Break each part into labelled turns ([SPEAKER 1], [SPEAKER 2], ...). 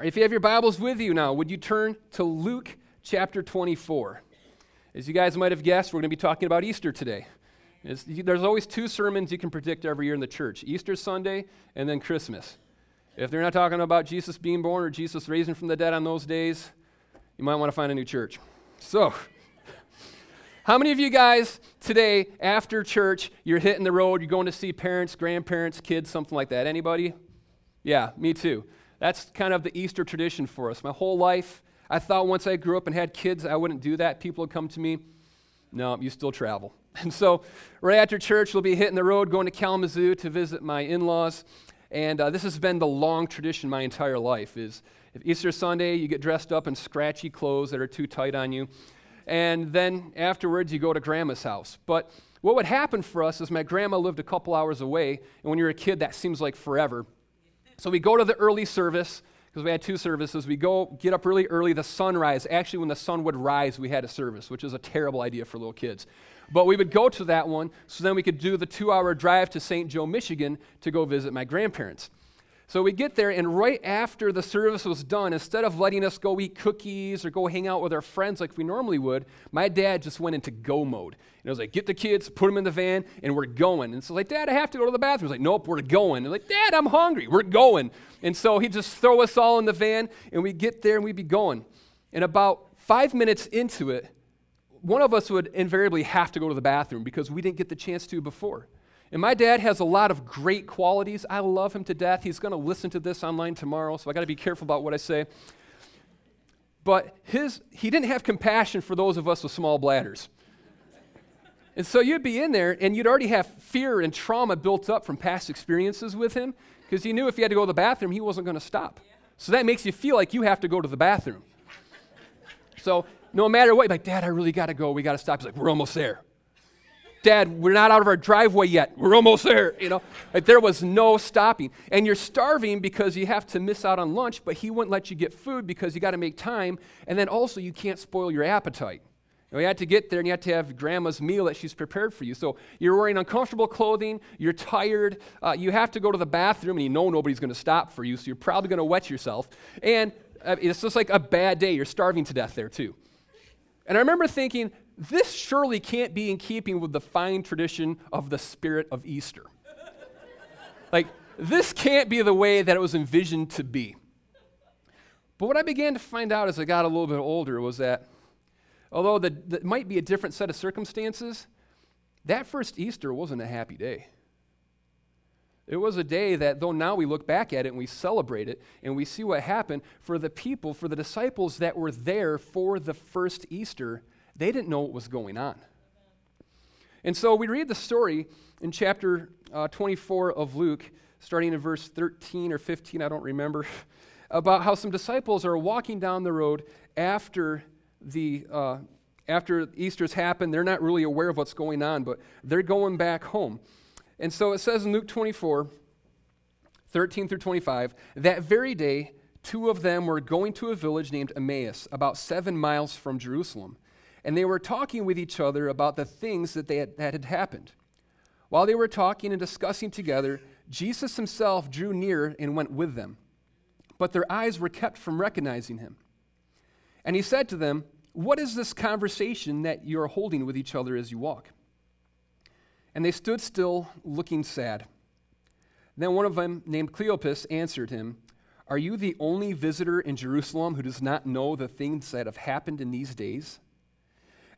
[SPEAKER 1] If you have your Bibles with you now, would you turn to Luke chapter 24? As you guys might have guessed, we're going to be talking about Easter today. There's always two sermons you can predict every year in the church Easter Sunday and then Christmas. If they're not talking about Jesus being born or Jesus raising from the dead on those days, you might want to find a new church. So, how many of you guys today, after church, you're hitting the road, you're going to see parents, grandparents, kids, something like that? Anybody? Yeah, me too. That's kind of the Easter tradition for us. My whole life, I thought once I grew up and had kids, I wouldn't do that. People would come to me, no, you still travel. And so, right after church, we'll be hitting the road, going to Kalamazoo to visit my in laws. And uh, this has been the long tradition my entire life is if Easter Sunday, you get dressed up in scratchy clothes that are too tight on you. And then afterwards, you go to grandma's house. But what would happen for us is my grandma lived a couple hours away. And when you're a kid, that seems like forever. So we go to the early service because we had two services. We go get up really early, the sunrise. Actually, when the sun would rise, we had a service, which is a terrible idea for little kids. But we would go to that one so then we could do the two hour drive to St. Joe, Michigan to go visit my grandparents. So we get there, and right after the service was done, instead of letting us go eat cookies or go hang out with our friends like we normally would, my dad just went into go mode. And I was like, get the kids, put them in the van, and we're going. And so, like, Dad, I have to go to the bathroom. He's like, nope, we're going. And like, Dad, I'm hungry. We're going. And so he'd just throw us all in the van, and we'd get there and we'd be going. And about five minutes into it, one of us would invariably have to go to the bathroom because we didn't get the chance to before. And my dad has a lot of great qualities. I love him to death. He's going to listen to this online tomorrow, so I got to be careful about what I say. But his, he didn't have compassion for those of us with small bladders. and so you'd be in there, and you'd already have fear and trauma built up from past experiences with him because he knew if he had to go to the bathroom, he wasn't going to stop. So that makes you feel like you have to go to the bathroom. So no matter what, like, Dad, I really got to go. We got to stop. He's like, we're almost there. Dad, we're not out of our driveway yet. We're almost there. You know, like there was no stopping. And you're starving because you have to miss out on lunch, but he wouldn't let you get food because you got to make time. And then also, you can't spoil your appetite. You, know, you had to get there and you had to have grandma's meal that she's prepared for you. So you're wearing uncomfortable clothing, you're tired, uh, you have to go to the bathroom, and you know nobody's going to stop for you, so you're probably going to wet yourself. And uh, it's just like a bad day. You're starving to death there, too. And I remember thinking, this surely can't be in keeping with the fine tradition of the spirit of Easter. like, this can't be the way that it was envisioned to be. But what I began to find out as I got a little bit older was that although that might be a different set of circumstances, that first Easter wasn't a happy day. It was a day that, though now we look back at it and we celebrate it and we see what happened, for the people, for the disciples that were there for the first Easter, they didn't know what was going on. And so we read the story in chapter uh, 24 of Luke, starting in verse 13 or 15, I don't remember, about how some disciples are walking down the road after the. Uh, after Easter's happened, they're not really aware of what's going on, but they're going back home. And so it says in Luke 24, 13 through 25, that very day, two of them were going to a village named Emmaus, about seven miles from Jerusalem and they were talking with each other about the things that, had, that had happened. While they were talking and discussing together, Jesus himself drew near and went with them. But their eyes were kept from recognizing him. And he said to them, What is this conversation that you are holding with each other as you walk? And they stood still, looking sad. Then one of them, named Cleopas, answered him, Are you the only visitor in Jerusalem who does not know the things that have happened in these days?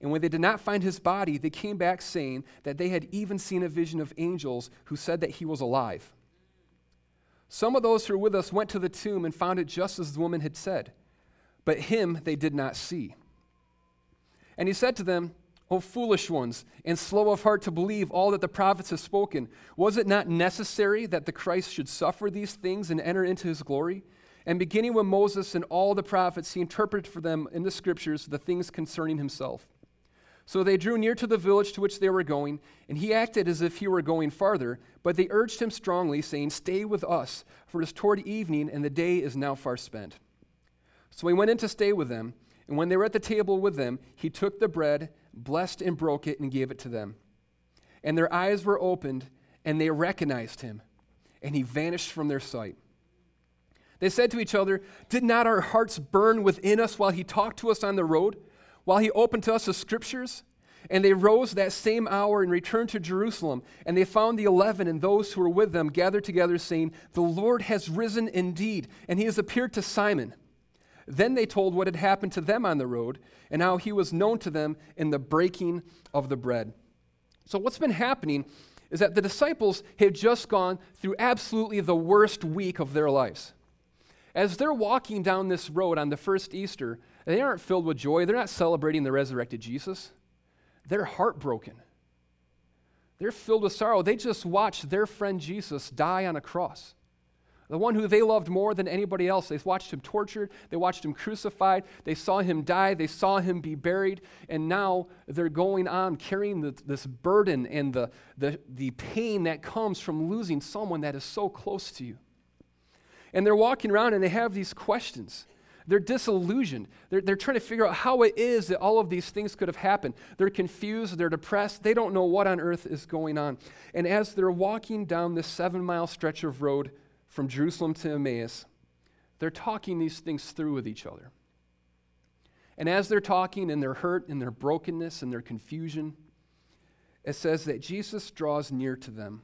[SPEAKER 1] and when they did not find his body, they came back saying that they had even seen a vision of angels who said that he was alive. Some of those who were with us went to the tomb and found it just as the woman had said, but him they did not see. And he said to them, O foolish ones, and slow of heart to believe all that the prophets have spoken, was it not necessary that the Christ should suffer these things and enter into his glory? And beginning with Moses and all the prophets, he interpreted for them in the scriptures the things concerning himself. So they drew near to the village to which they were going, and he acted as if he were going farther, but they urged him strongly, saying, Stay with us, for it is toward evening, and the day is now far spent. So he went in to stay with them, and when they were at the table with them, he took the bread, blessed and broke it, and gave it to them. And their eyes were opened, and they recognized him, and he vanished from their sight. They said to each other, Did not our hearts burn within us while he talked to us on the road? While he opened to us the scriptures. And they rose that same hour and returned to Jerusalem. And they found the eleven and those who were with them gathered together, saying, The Lord has risen indeed, and he has appeared to Simon. Then they told what had happened to them on the road, and how he was known to them in the breaking of the bread. So, what's been happening is that the disciples have just gone through absolutely the worst week of their lives. As they're walking down this road on the first Easter, they aren't filled with joy. They're not celebrating the resurrected Jesus. They're heartbroken. They're filled with sorrow. They just watched their friend Jesus die on a cross. The one who they loved more than anybody else. They watched him tortured. They watched him crucified. They saw him die. They saw him be buried. And now they're going on carrying the, this burden and the, the, the pain that comes from losing someone that is so close to you. And they're walking around and they have these questions. They're disillusioned. They're, they're trying to figure out how it is that all of these things could have happened. They're confused. They're depressed. They don't know what on earth is going on. And as they're walking down this seven mile stretch of road from Jerusalem to Emmaus, they're talking these things through with each other. And as they're talking in their hurt and their brokenness and their confusion, it says that Jesus draws near to them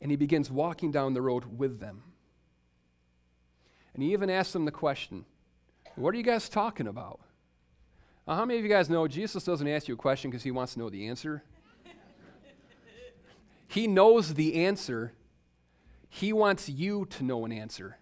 [SPEAKER 1] and he begins walking down the road with them. And he even asked them the question, What are you guys talking about? Now, how many of you guys know Jesus doesn't ask you a question because he wants to know the answer? he knows the answer. He wants you to know an answer.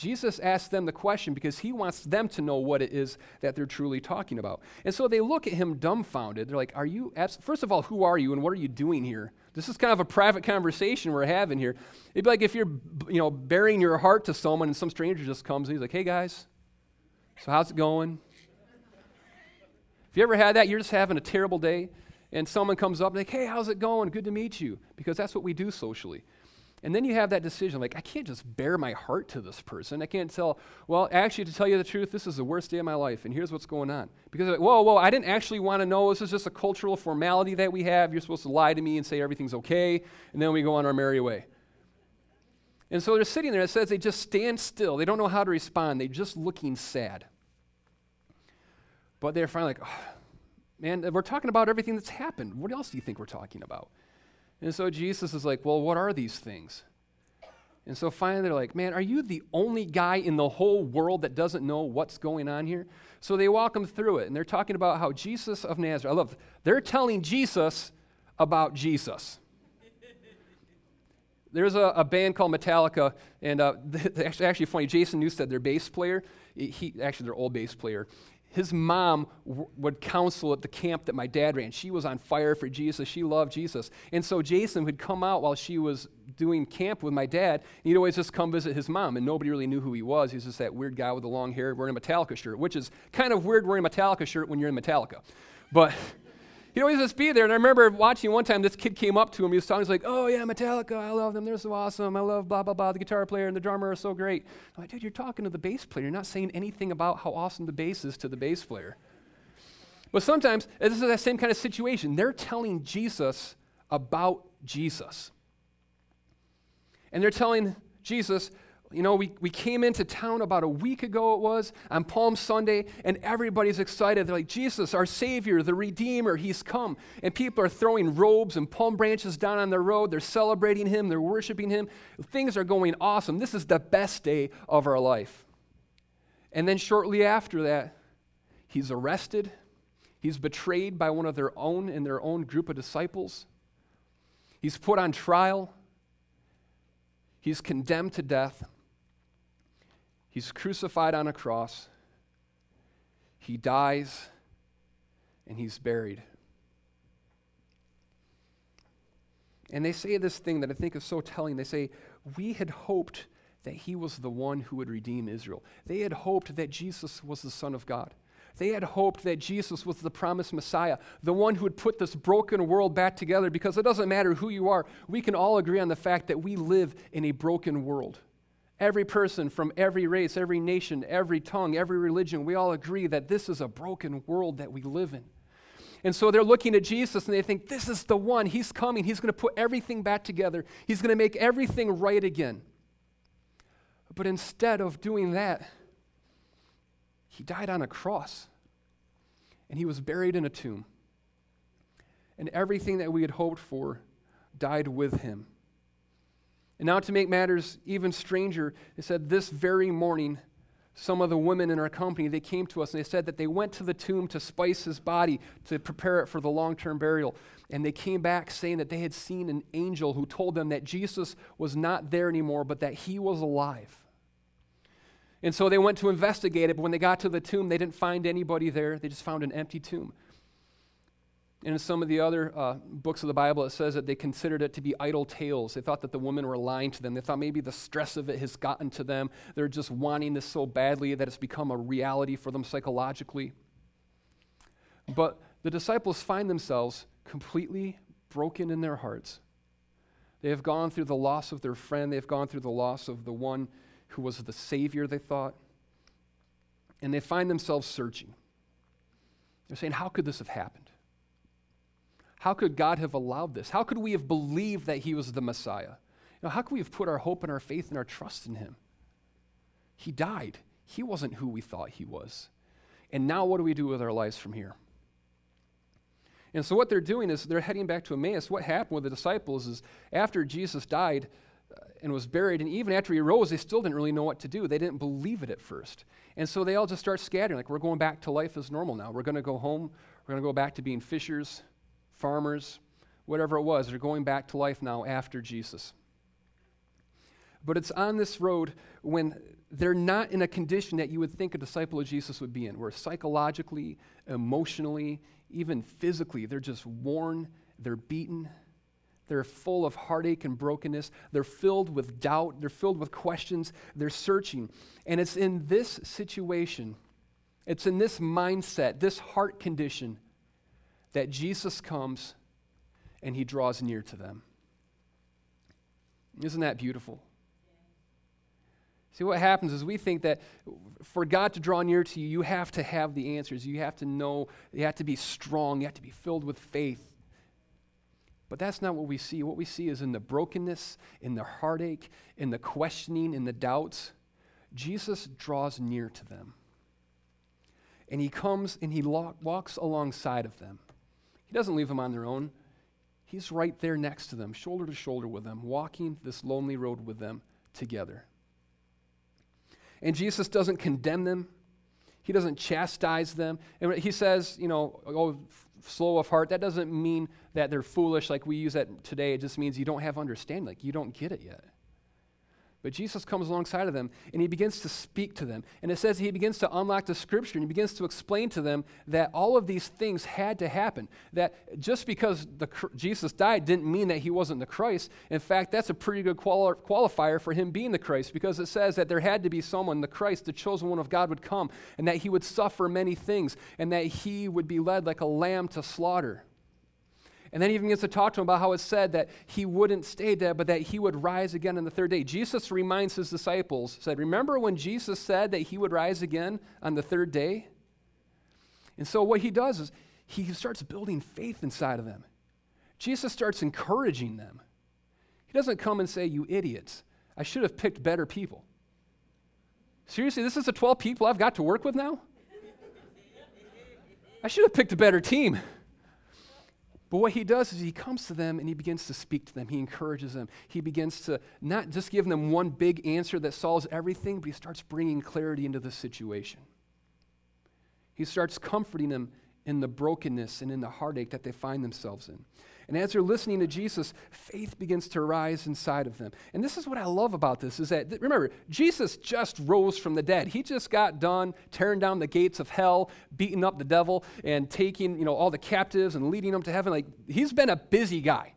[SPEAKER 1] Jesus asks them the question because he wants them to know what it is that they're truly talking about. And so they look at him dumbfounded. They're like, Are you, abs- first of all, who are you and what are you doing here? This is kind of a private conversation we're having here. It'd be like if you're, you know, bearing your heart to someone and some stranger just comes and he's like, hey guys, so how's it going? If you ever had that, you're just having a terrible day and someone comes up and like, hey, how's it going? Good to meet you. Because that's what we do socially. And then you have that decision like, I can't just bare my heart to this person. I can't tell, well, actually, to tell you the truth, this is the worst day of my life, and here's what's going on. Because, like, whoa, whoa, I didn't actually want to know. This is just a cultural formality that we have. You're supposed to lie to me and say everything's okay, and then we go on our merry way. And so they're sitting there. It says they just stand still. They don't know how to respond. They're just looking sad. But they're finally like, oh, man, we're talking about everything that's happened. What else do you think we're talking about? And so Jesus is like, Well, what are these things? And so finally they're like, Man, are you the only guy in the whole world that doesn't know what's going on here? So they walk him through it, and they're talking about how Jesus of Nazareth, I love, they're telling Jesus about Jesus. There's a, a, band called Metallica, and uh, actually, actually funny. Jason Newsted, their bass player, he actually their old bass player his mom w- would counsel at the camp that my dad ran. She was on fire for Jesus. She loved Jesus. And so Jason would come out while she was doing camp with my dad. He'd always just come visit his mom, and nobody really knew who he was. He was just that weird guy with the long hair wearing a Metallica shirt, which is kind of weird wearing a Metallica shirt when you're in Metallica. But he'd always just be there. And I remember watching one time, this kid came up to him. He was talking, he's like, Oh, yeah, Metallica, I love them. They're so awesome. I love blah, blah, blah. The guitar player and the drummer are so great. I'm like, Dude, you're talking to the bass player. You're not saying anything about how awesome the bass is to the bass player. But sometimes, this is that same kind of situation. They're telling Jesus about Jesus. And they're telling Jesus, you know, we, we came into town about a week ago, it was, on Palm Sunday, and everybody's excited. They're like, Jesus, our Savior, the Redeemer, He's come. And people are throwing robes and palm branches down on the road. They're celebrating Him, they're worshiping Him. Things are going awesome. This is the best day of our life. And then shortly after that, He's arrested, He's betrayed by one of their own in their own group of disciples, He's put on trial, He's condemned to death. He's crucified on a cross. He dies and he's buried. And they say this thing that I think is so telling. They say, We had hoped that he was the one who would redeem Israel. They had hoped that Jesus was the Son of God. They had hoped that Jesus was the promised Messiah, the one who would put this broken world back together because it doesn't matter who you are. We can all agree on the fact that we live in a broken world. Every person from every race, every nation, every tongue, every religion, we all agree that this is a broken world that we live in. And so they're looking at Jesus and they think, this is the one. He's coming. He's going to put everything back together. He's going to make everything right again. But instead of doing that, he died on a cross and he was buried in a tomb. And everything that we had hoped for died with him. And now, to make matters even stranger, they said this very morning, some of the women in our company, they came to us and they said that they went to the tomb to spice his body to prepare it for the long-term burial. And they came back saying that they had seen an angel who told them that Jesus was not there anymore, but that he was alive. And so they went to investigate it, but when they got to the tomb, they didn't find anybody there. They just found an empty tomb. And in some of the other uh, books of the Bible, it says that they considered it to be idle tales. They thought that the women were lying to them. They thought maybe the stress of it has gotten to them. They're just wanting this so badly that it's become a reality for them psychologically. But the disciples find themselves completely broken in their hearts. They have gone through the loss of their friend, they've gone through the loss of the one who was the Savior, they thought. And they find themselves searching. They're saying, How could this have happened? How could God have allowed this? How could we have believed that He was the Messiah? You know, how could we have put our hope and our faith and our trust in Him? He died. He wasn't who we thought He was. And now, what do we do with our lives from here? And so, what they're doing is they're heading back to Emmaus. What happened with the disciples is after Jesus died, uh, and was buried. And even after he rose, they still didn't really know what to do. They didn't believe it at first. And so they all just start scattering, like, we're going back to life as normal now. We're going to go home. We're going to go back to being fishers, farmers, whatever it was. They're going back to life now after Jesus. But it's on this road when they're not in a condition that you would think a disciple of Jesus would be in, where psychologically, emotionally, even physically, they're just worn, they're beaten, they're full of heartache and brokenness. They're filled with doubt. They're filled with questions. They're searching. And it's in this situation, it's in this mindset, this heart condition, that Jesus comes and he draws near to them. Isn't that beautiful? See, what happens is we think that for God to draw near to you, you have to have the answers. You have to know, you have to be strong, you have to be filled with faith. But that's not what we see. What we see is in the brokenness, in the heartache, in the questioning, in the doubts, Jesus draws near to them. And he comes and he walks alongside of them. He doesn't leave them on their own. He's right there next to them, shoulder to shoulder with them, walking this lonely road with them together. And Jesus doesn't condemn them. He doesn't chastise them. And he says, you know, oh, slow of heart, that doesn't mean that they're foolish like we use that today. It just means you don't have understanding, like you don't get it yet. But Jesus comes alongside of them and he begins to speak to them. And it says he begins to unlock the scripture and he begins to explain to them that all of these things had to happen. That just because the, Jesus died didn't mean that he wasn't the Christ. In fact, that's a pretty good quali- qualifier for him being the Christ because it says that there had to be someone, the Christ, the chosen one of God, would come and that he would suffer many things and that he would be led like a lamb to slaughter. And then he even gets to talk to him about how it's said that he wouldn't stay dead, but that he would rise again on the third day. Jesus reminds his disciples, said, Remember when Jesus said that he would rise again on the third day? And so what he does is he starts building faith inside of them. Jesus starts encouraging them. He doesn't come and say, You idiots, I should have picked better people. Seriously, this is the 12 people I've got to work with now? I should have picked a better team. But what he does is he comes to them and he begins to speak to them. He encourages them. He begins to not just give them one big answer that solves everything, but he starts bringing clarity into the situation. He starts comforting them in the brokenness and in the heartache that they find themselves in. And as they're listening to Jesus, faith begins to rise inside of them. And this is what I love about this is that remember, Jesus just rose from the dead. He just got done tearing down the gates of hell, beating up the devil and taking, you know, all the captives and leading them to heaven. Like he's been a busy guy.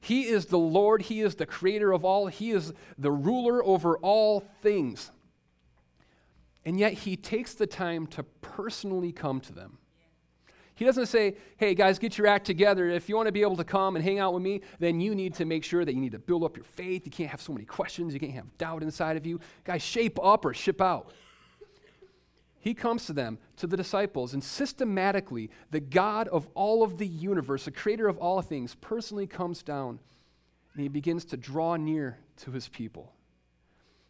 [SPEAKER 1] He is the Lord, He is the creator of all, He is the ruler over all things. And yet, He takes the time to personally come to them. He doesn't say, hey, guys, get your act together. If you want to be able to come and hang out with me, then you need to make sure that you need to build up your faith. You can't have so many questions. You can't have doubt inside of you. Guys, shape up or ship out. He comes to them, to the disciples, and systematically, the God of all of the universe, the creator of all things, personally comes down and he begins to draw near to his people.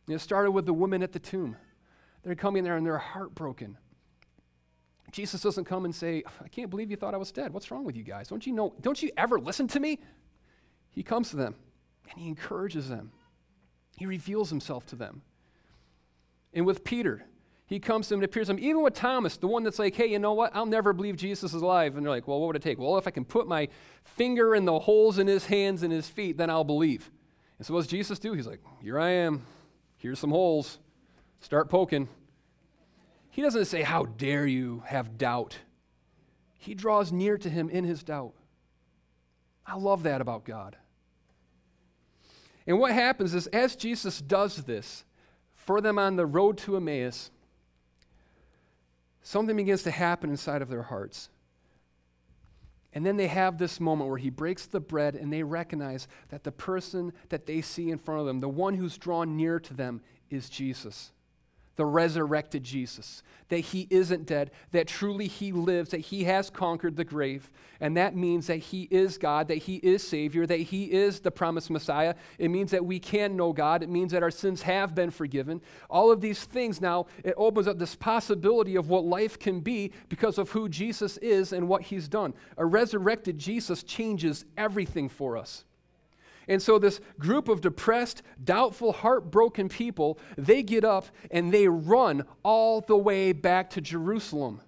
[SPEAKER 1] And it started with the women at the tomb. They're coming there and they're heartbroken. Jesus doesn't come and say, I can't believe you thought I was dead. What's wrong with you guys? Don't you know? Don't you ever listen to me? He comes to them and he encourages them. He reveals himself to them. And with Peter, he comes to him and appears to him. Even with Thomas, the one that's like, hey, you know what? I'll never believe Jesus is alive. And they're like, well, what would it take? Well, if I can put my finger in the holes in his hands and his feet, then I'll believe. And so what does Jesus do? He's like, here I am. Here's some holes. Start poking. He doesn't say, how dare you have doubt. He draws near to him in his doubt. I love that about God. And what happens is, as Jesus does this for them on the road to Emmaus, something begins to happen inside of their hearts. And then they have this moment where he breaks the bread and they recognize that the person that they see in front of them, the one who's drawn near to them, is Jesus the resurrected Jesus, that he isn't dead, that truly he lives, that he has conquered the grave. And that means that he is God, that he is Savior, that he is the promised Messiah. It means that we can know God. It means that our sins have been forgiven. All of these things now, it opens up this possibility of what life can be because of who Jesus is and what he's done. A resurrected Jesus changes everything for us. And so, this group of depressed, doubtful, heartbroken people, they get up and they run all the way back to Jerusalem.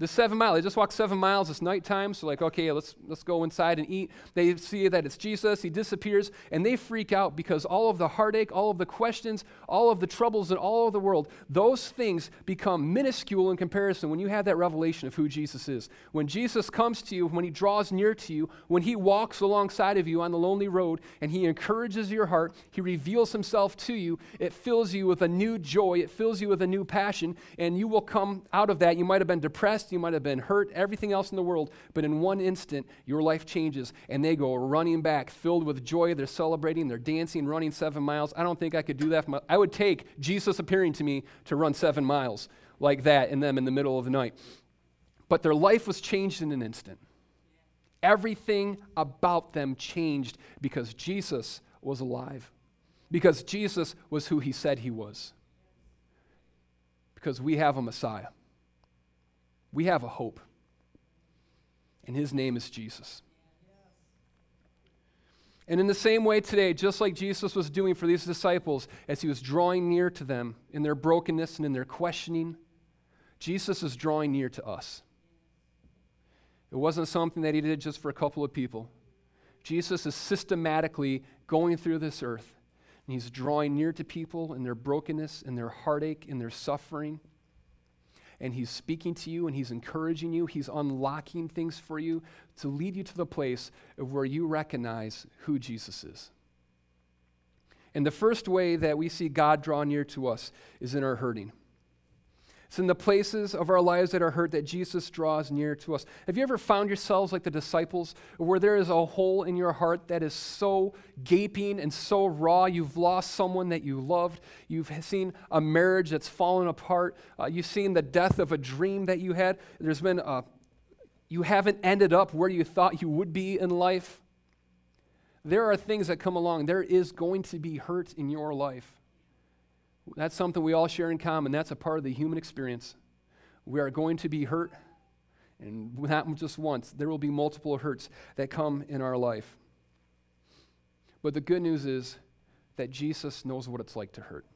[SPEAKER 1] The seven miles, they just walk seven miles. It's nighttime, so like, okay, let's let's go inside and eat. They see that it's Jesus. He disappears, and they freak out because all of the heartache, all of the questions, all of the troubles in all of the world, those things become minuscule in comparison when you have that revelation of who Jesus is. When Jesus comes to you, when he draws near to you, when he walks alongside of you on the lonely road, and he encourages your heart, he reveals himself to you. It fills you with a new joy. It fills you with a new passion, and you will come out of that. You might have been depressed you might have been hurt, everything else in the world, but in one instant, your life changes and they go running back, filled with joy. They're celebrating, they're dancing, running seven miles. I don't think I could do that. I would take Jesus appearing to me to run seven miles like that in them in the middle of the night. But their life was changed in an instant. Everything about them changed because Jesus was alive, because Jesus was who he said he was, because we have a Messiah. We have a hope, and his name is Jesus. And in the same way today, just like Jesus was doing for these disciples as he was drawing near to them in their brokenness and in their questioning, Jesus is drawing near to us. It wasn't something that he did just for a couple of people. Jesus is systematically going through this earth, and he's drawing near to people in their brokenness, in their heartache, in their suffering and He's speaking to you and He's encouraging you. He's unlocking things for you to lead you to the place of where you recognize who Jesus is. And the first way that we see God draw near to us is in our hurting. It's in the places of our lives that are hurt that Jesus draws near to us. Have you ever found yourselves like the disciples, where there is a hole in your heart that is so gaping and so raw? You've lost someone that you loved. You've seen a marriage that's fallen apart. Uh, you've seen the death of a dream that you had. There's been a, you haven't ended up where you thought you would be in life. There are things that come along. There is going to be hurt in your life. That's something we all share in common. That's a part of the human experience. We are going to be hurt, and not just once. There will be multiple hurts that come in our life. But the good news is that Jesus knows what it's like to hurt.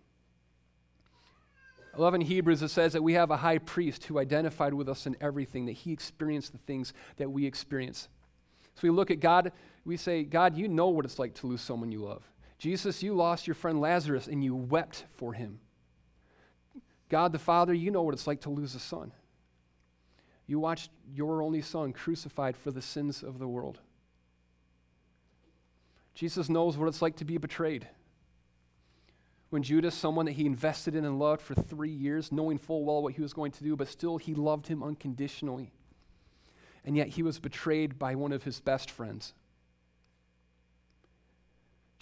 [SPEAKER 1] I love in Hebrews it says that we have a high priest who identified with us in everything, that he experienced the things that we experience. So we look at God, we say, God, you know what it's like to lose someone you love. Jesus, you lost your friend Lazarus and you wept for him. God the Father, you know what it's like to lose a son. You watched your only son crucified for the sins of the world. Jesus knows what it's like to be betrayed. When Judas, someone that he invested in and loved for three years, knowing full well what he was going to do, but still he loved him unconditionally. And yet he was betrayed by one of his best friends.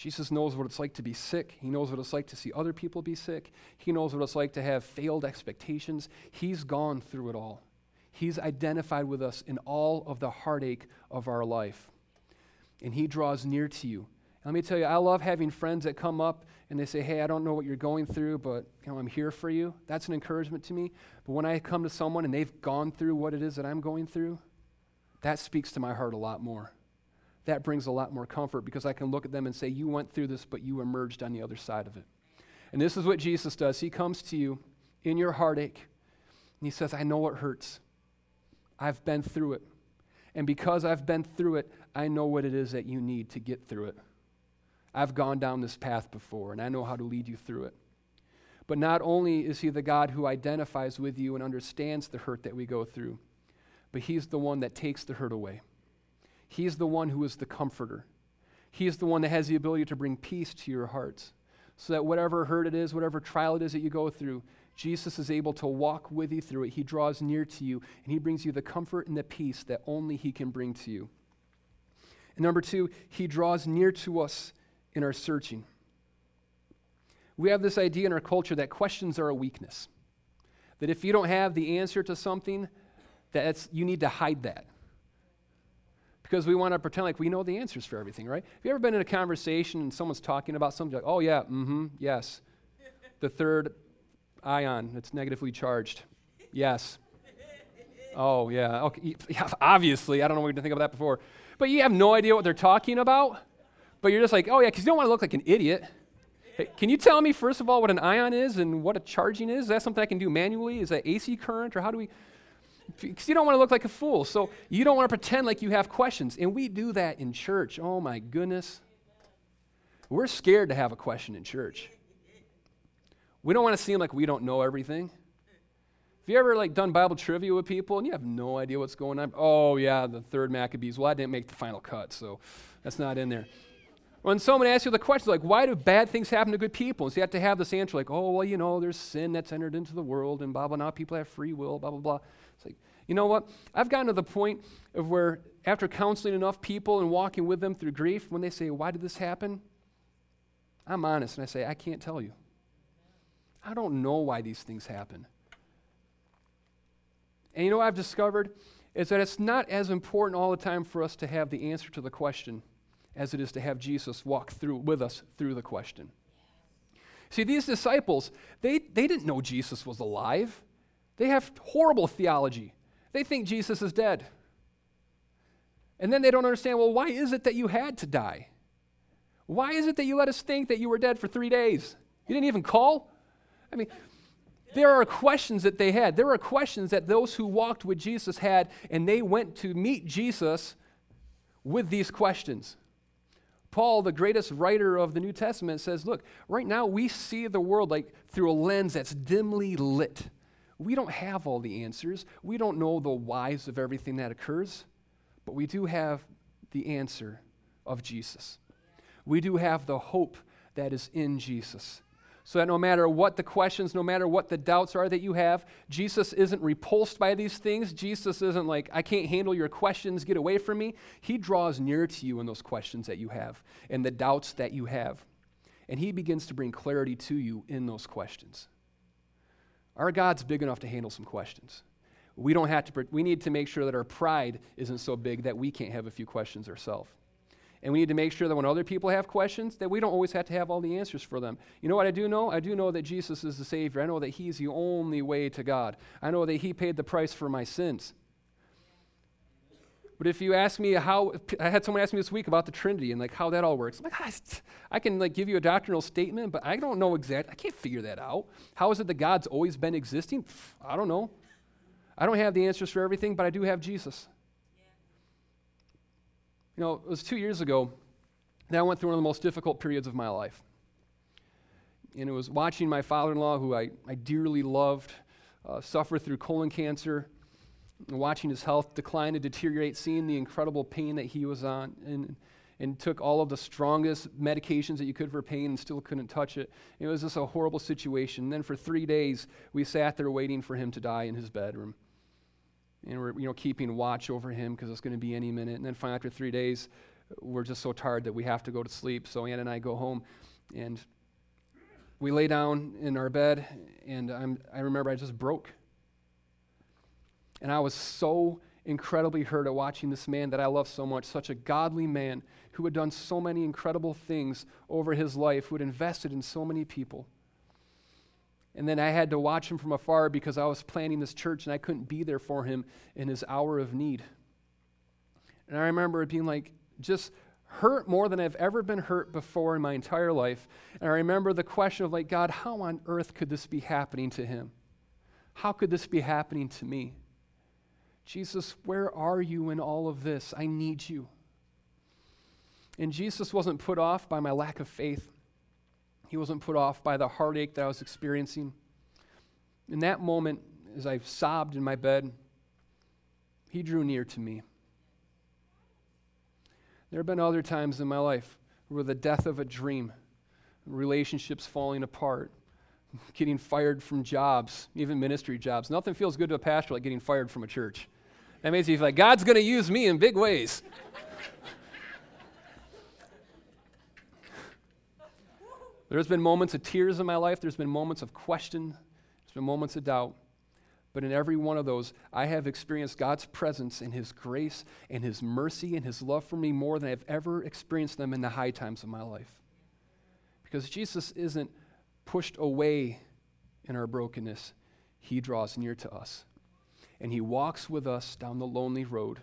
[SPEAKER 1] Jesus knows what it's like to be sick. He knows what it's like to see other people be sick. He knows what it's like to have failed expectations. He's gone through it all. He's identified with us in all of the heartache of our life. And He draws near to you. And let me tell you, I love having friends that come up and they say, Hey, I don't know what you're going through, but you know, I'm here for you. That's an encouragement to me. But when I come to someone and they've gone through what it is that I'm going through, that speaks to my heart a lot more that brings a lot more comfort because I can look at them and say, You went through this, but you emerged on the other side of it. And this is what Jesus does. He comes to you in your heartache, and He says, I know it hurts. I've been through it. And because I've been through it, I know what it is that you need to get through it. I've gone down this path before, and I know how to lead you through it. But not only is He the God who identifies with you and understands the hurt that we go through, but He's the one that takes the hurt away. He's the one who is the comforter. He is the one that has the ability to bring peace to your hearts. So that whatever hurt it is, whatever trial it is that you go through, Jesus is able to walk with you through it. He draws near to you, and He brings you the comfort and the peace that only He can bring to you. And number two, He draws near to us in our searching. We have this idea in our culture that questions are a weakness. That if you don't have the answer to something, that you need to hide that because we want to pretend like we know the answers for everything, right? Have you ever been in a conversation and someone's talking about something like, oh, yeah, mm hmm, yes. The third ion that's negatively charged. Yes. Oh, yeah. Okay. Yeah, obviously, I don't know what you're to think about that before. But you have no idea what they're talking about. But you're just like, oh, yeah, because you don't want to look like an idiot. Hey, can you tell me, first of all, what an ion is and what a charging is? Is that something I can do manually? Is that AC current, or how do we? Because you don't want to look like a fool. So you don't want to pretend like you have questions. And we do that in church. Oh my goodness. We're scared to have a question in church. We don't want to seem like we don't know everything. Have you ever like done Bible trivia with people and you have no idea what's going on? Oh yeah, the third Maccabees. Well, I didn't make the final cut, so that's not in there. When someone asks you the question, like, why do bad things happen to good people? And so you have to have this answer, like, oh, well, you know, there's sin that's entered into the world, and blah, blah, now people have free will, blah, blah, blah. It's like, you know what? I've gotten to the point of where, after counseling enough people and walking with them through grief, when they say, Why did this happen? I'm honest and I say, I can't tell you. I don't know why these things happen. And you know what I've discovered? Is that it's not as important all the time for us to have the answer to the question as it is to have Jesus walk through with us through the question. See, these disciples, they, they didn't know Jesus was alive. They have horrible theology. They think Jesus is dead. And then they don't understand well, why is it that you had to die? Why is it that you let us think that you were dead for three days? You didn't even call? I mean, there are questions that they had. There are questions that those who walked with Jesus had, and they went to meet Jesus with these questions. Paul, the greatest writer of the New Testament, says, Look, right now we see the world like through a lens that's dimly lit. We don't have all the answers. We don't know the whys of everything that occurs, but we do have the answer of Jesus. We do have the hope that is in Jesus. So that no matter what the questions, no matter what the doubts are that you have, Jesus isn't repulsed by these things. Jesus isn't like, I can't handle your questions, get away from me. He draws near to you in those questions that you have and the doubts that you have. And He begins to bring clarity to you in those questions. Our God's big enough to handle some questions. We don't have to, we need to make sure that our pride isn't so big that we can't have a few questions ourselves. And we need to make sure that when other people have questions, that we don't always have to have all the answers for them. You know what I do know? I do know that Jesus is the Savior. I know that He's the only way to God. I know that He paid the price for my sins. But if you ask me how, I had someone ask me this week about the Trinity and like how that all works. I'm like, ah, I, I can like give you a doctrinal statement, but I don't know exact. I can't figure that out. How is it that God's always been existing? I don't know. I don't have the answers for everything, but I do have Jesus. You know, it was two years ago that I went through one of the most difficult periods of my life. And it was watching my father in law, who I, I dearly loved, uh, suffer through colon cancer watching his health decline and deteriorate, seeing the incredible pain that he was on. And, and took all of the strongest medications that you could for pain and still couldn't touch it. It was just a horrible situation. And then for three days, we sat there waiting for him to die in his bedroom. And we're you know, keeping watch over him because it's going to be any minute. And then finally, after three days, we're just so tired that we have to go to sleep. So Ann and I go home and we lay down in our bed, and I'm, I remember I just broke. And I was so incredibly hurt at watching this man that I love so much, such a godly man who had done so many incredible things over his life, who had invested in so many people. And then I had to watch him from afar because I was planning this church and I couldn't be there for him in his hour of need. And I remember it being like just hurt more than I've ever been hurt before in my entire life. And I remember the question of like, God, how on earth could this be happening to him? How could this be happening to me? Jesus, where are you in all of this? I need you. And Jesus wasn't put off by my lack of faith. He wasn't put off by the heartache that I was experiencing. In that moment, as I sobbed in my bed, he drew near to me. There have been other times in my life where the death of a dream, relationships falling apart, getting fired from jobs, even ministry jobs. Nothing feels good to a pastor like getting fired from a church. That makes you feel like God's going to use me in big ways. There's been moments of tears in my life, there's been moments of question, there's been moments of doubt. But in every one of those, I have experienced God's presence and His grace and His mercy and His love for me more than I've ever experienced them in the high times of my life. Because Jesus isn't pushed away in our brokenness, He draws near to us. And He walks with us down the lonely road.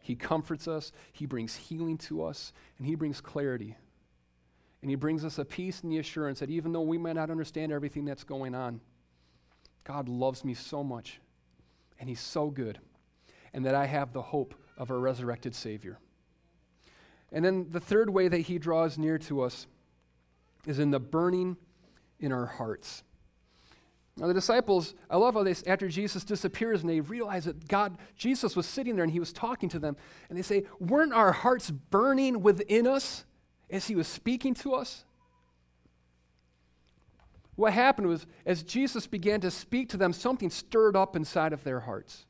[SPEAKER 1] He comforts us, He brings healing to us, and He brings clarity. And He brings us a peace and the assurance that even though we might not understand everything that's going on, God loves me so much, and He's so good, and that I have the hope of a resurrected Savior. And then the third way that He draws near to us is in the burning in our hearts. Now, the disciples, I love how they, after Jesus disappears and they realize that God, Jesus was sitting there and he was talking to them, and they say, Weren't our hearts burning within us as he was speaking to us? What happened was, as Jesus began to speak to them, something stirred up inside of their hearts.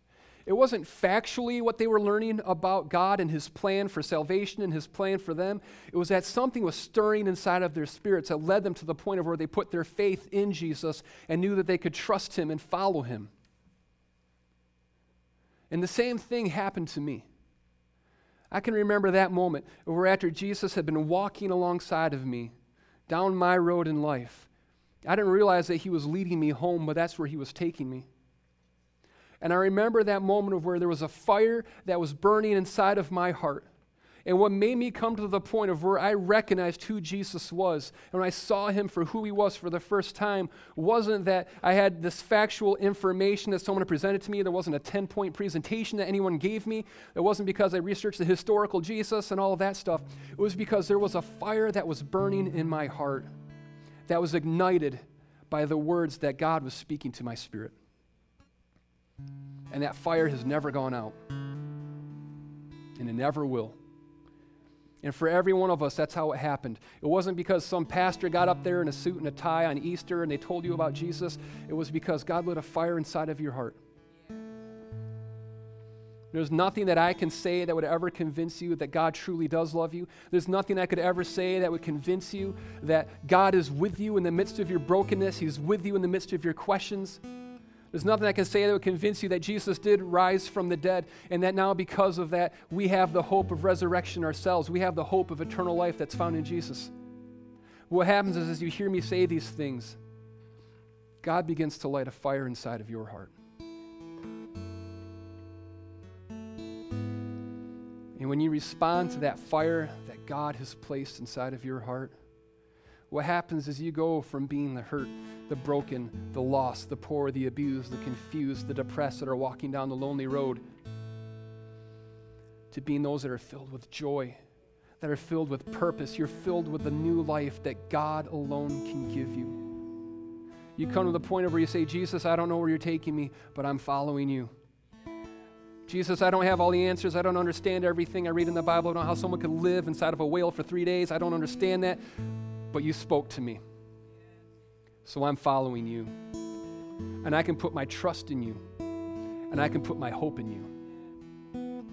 [SPEAKER 1] It wasn't factually what they were learning about God and His plan for salvation and His plan for them. It was that something was stirring inside of their spirits that led them to the point of where they put their faith in Jesus and knew that they could trust Him and follow Him. And the same thing happened to me. I can remember that moment where after Jesus had been walking alongside of me down my road in life, I didn't realize that he was leading me home, but that's where he was taking me. And I remember that moment of where there was a fire that was burning inside of my heart. And what made me come to the point of where I recognized who Jesus was, and when I saw him for who he was for the first time, wasn't that I had this factual information that someone had presented to me. There wasn't a 10 point presentation that anyone gave me. It wasn't because I researched the historical Jesus and all of that stuff. It was because there was a fire that was burning in my heart that was ignited by the words that God was speaking to my spirit. And that fire has never gone out, and it never will. And for every one of us, that's how it happened. It wasn't because some pastor got up there in a suit and a tie on Easter and they told you about Jesus. It was because God lit a fire inside of your heart. There's nothing that I can say that would ever convince you that God truly does love you. There's nothing I could ever say that would convince you that God is with you in the midst of your brokenness. He's with you in the midst of your questions. There's nothing I can say that would convince you that Jesus did rise from the dead and that now, because of that, we have the hope of resurrection ourselves. We have the hope of eternal life that's found in Jesus. What happens is, as you hear me say these things, God begins to light a fire inside of your heart. And when you respond to that fire that God has placed inside of your heart, what happens is you go from being the hurt, the broken, the lost, the poor, the abused, the confused, the depressed that are walking down the lonely road to being those that are filled with joy, that are filled with purpose. You're filled with the new life that God alone can give you. You come to the point of where you say, Jesus, I don't know where you're taking me, but I'm following you. Jesus, I don't have all the answers. I don't understand everything I read in the Bible. I don't know how someone could live inside of a whale for three days. I don't understand that. But you spoke to me. So I'm following you. And I can put my trust in you. And I can put my hope in you.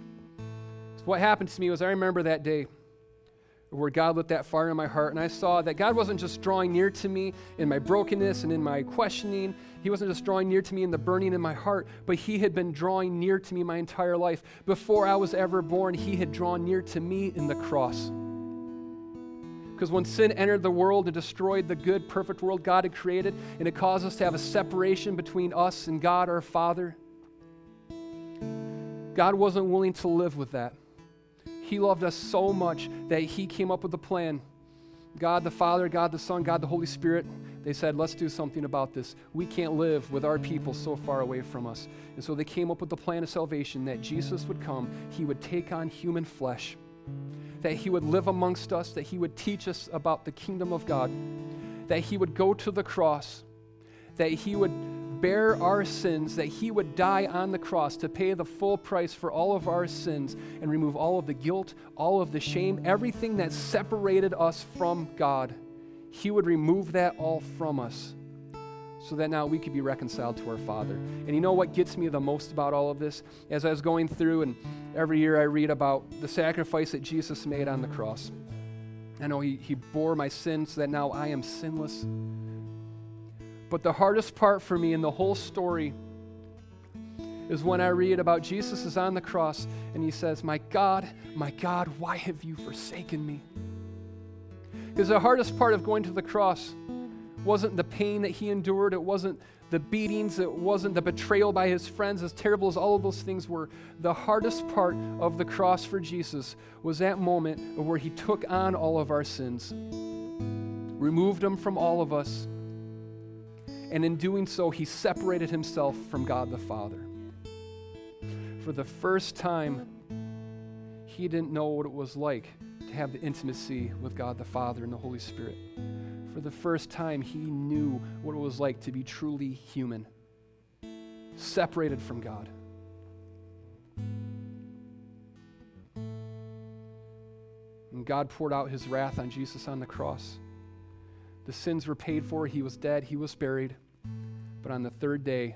[SPEAKER 1] So what happened to me was I remember that day where God lit that fire in my heart, and I saw that God wasn't just drawing near to me in my brokenness and in my questioning. He wasn't just drawing near to me in the burning in my heart, but He had been drawing near to me my entire life. Before I was ever born, He had drawn near to me in the cross. Because when sin entered the world and destroyed the good, perfect world God had created, and it caused us to have a separation between us and God our Father, God wasn't willing to live with that. He loved us so much that He came up with a plan. God the Father, God the Son, God the Holy Spirit, they said, let's do something about this. We can't live with our people so far away from us. And so they came up with the plan of salvation that Jesus would come, He would take on human flesh, that He would live amongst us, that He would teach us about the kingdom of God, that He would go to the cross, that He would bear our sins, that he would die on the cross to pay the full price for all of our sins and remove all of the guilt, all of the shame, everything that separated us from God. He would remove that all from us so that now we could be reconciled to our Father. And you know what gets me the most about all of this? As I was going through, and every year I read about the sacrifice that Jesus made on the cross. I know he, he bore my sins so that now I am sinless. But the hardest part for me in the whole story is when I read about Jesus is on the cross and he says, My God, my God, why have you forsaken me? Because the hardest part of going to the cross wasn't the pain that he endured, it wasn't the beatings, it wasn't the betrayal by his friends, as terrible as all of those things were. The hardest part of the cross for Jesus was that moment where he took on all of our sins, removed them from all of us, and in doing so, he separated himself from God the Father. For the first time, he didn't know what it was like to have the intimacy with God the Father and the Holy Spirit. For the first time, he knew what it was like to be truly human, separated from God. And God poured out his wrath on Jesus on the cross. The sins were paid for, he was dead, he was buried. But on the third day,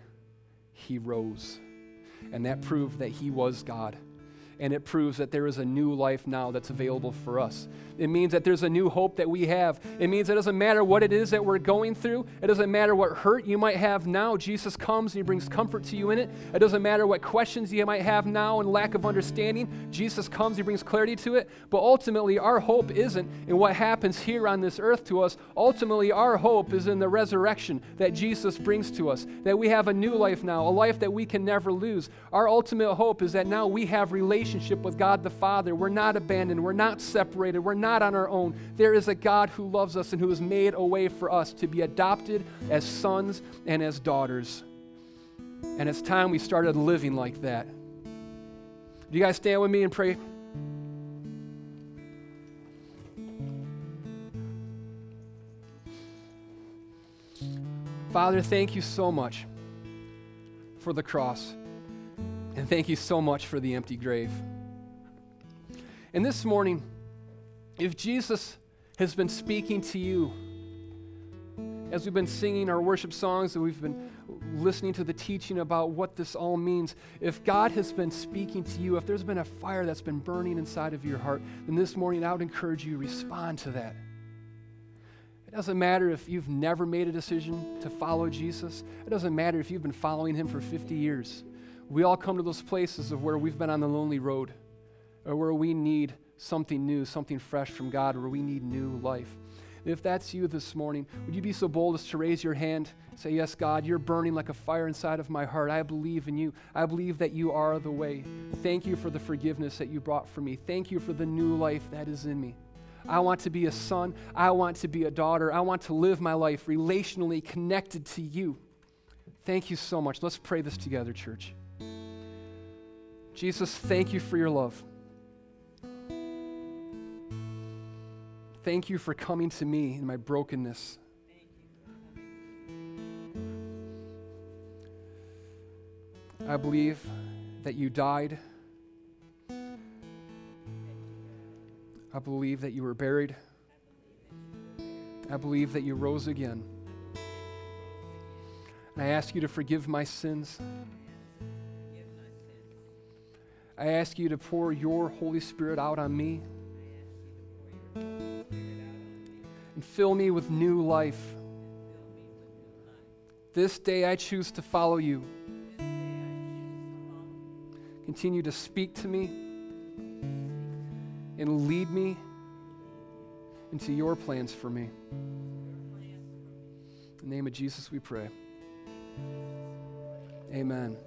[SPEAKER 1] he rose. And that proved that he was God and it proves that there is a new life now that's available for us. It means that there's a new hope that we have. It means it doesn't matter what it is that we're going through, it doesn't matter what hurt you might have now. Jesus comes and He brings comfort to you in it. It doesn't matter what questions you might have now and lack of understanding. Jesus comes, He brings clarity to it. But ultimately, our hope isn't in what happens here on this earth to us. Ultimately, our hope is in the resurrection that Jesus brings to us, that we have a new life now, a life that we can never lose. Our ultimate hope is that now we have relationship relationship with God the Father. We're not abandoned. We're not separated. We're not on our own. There is a God who loves us and who has made a way for us to be adopted as sons and as daughters. And it's time we started living like that. Do you guys stand with me and pray? Father, thank you so much for the cross. And thank you so much for the empty grave. And this morning, if Jesus has been speaking to you, as we've been singing our worship songs and we've been listening to the teaching about what this all means, if God has been speaking to you, if there's been a fire that's been burning inside of your heart, then this morning I would encourage you to respond to that. It doesn't matter if you've never made a decision to follow Jesus. It doesn't matter if you've been following him for 50 years. We all come to those places of where we've been on the lonely road, or where we need something new, something fresh from God, where we need new life. If that's you this morning, would you be so bold as to raise your hand? Say, Yes, God, you're burning like a fire inside of my heart. I believe in you. I believe that you are the way. Thank you for the forgiveness that you brought for me. Thank you for the new life that is in me. I want to be a son. I want to be a daughter. I want to live my life relationally connected to you. Thank you so much. Let's pray this together, church. Jesus, thank you for your love. Thank you for coming to me in my brokenness. I believe that you died. I believe that you were buried. I believe that you rose again. And I ask you to forgive my sins. I ask you to pour your Holy Spirit out on me and fill me with new life. This day I choose to follow you. Continue to speak to me and lead me into your plans for me. In the name of Jesus, we pray. Amen.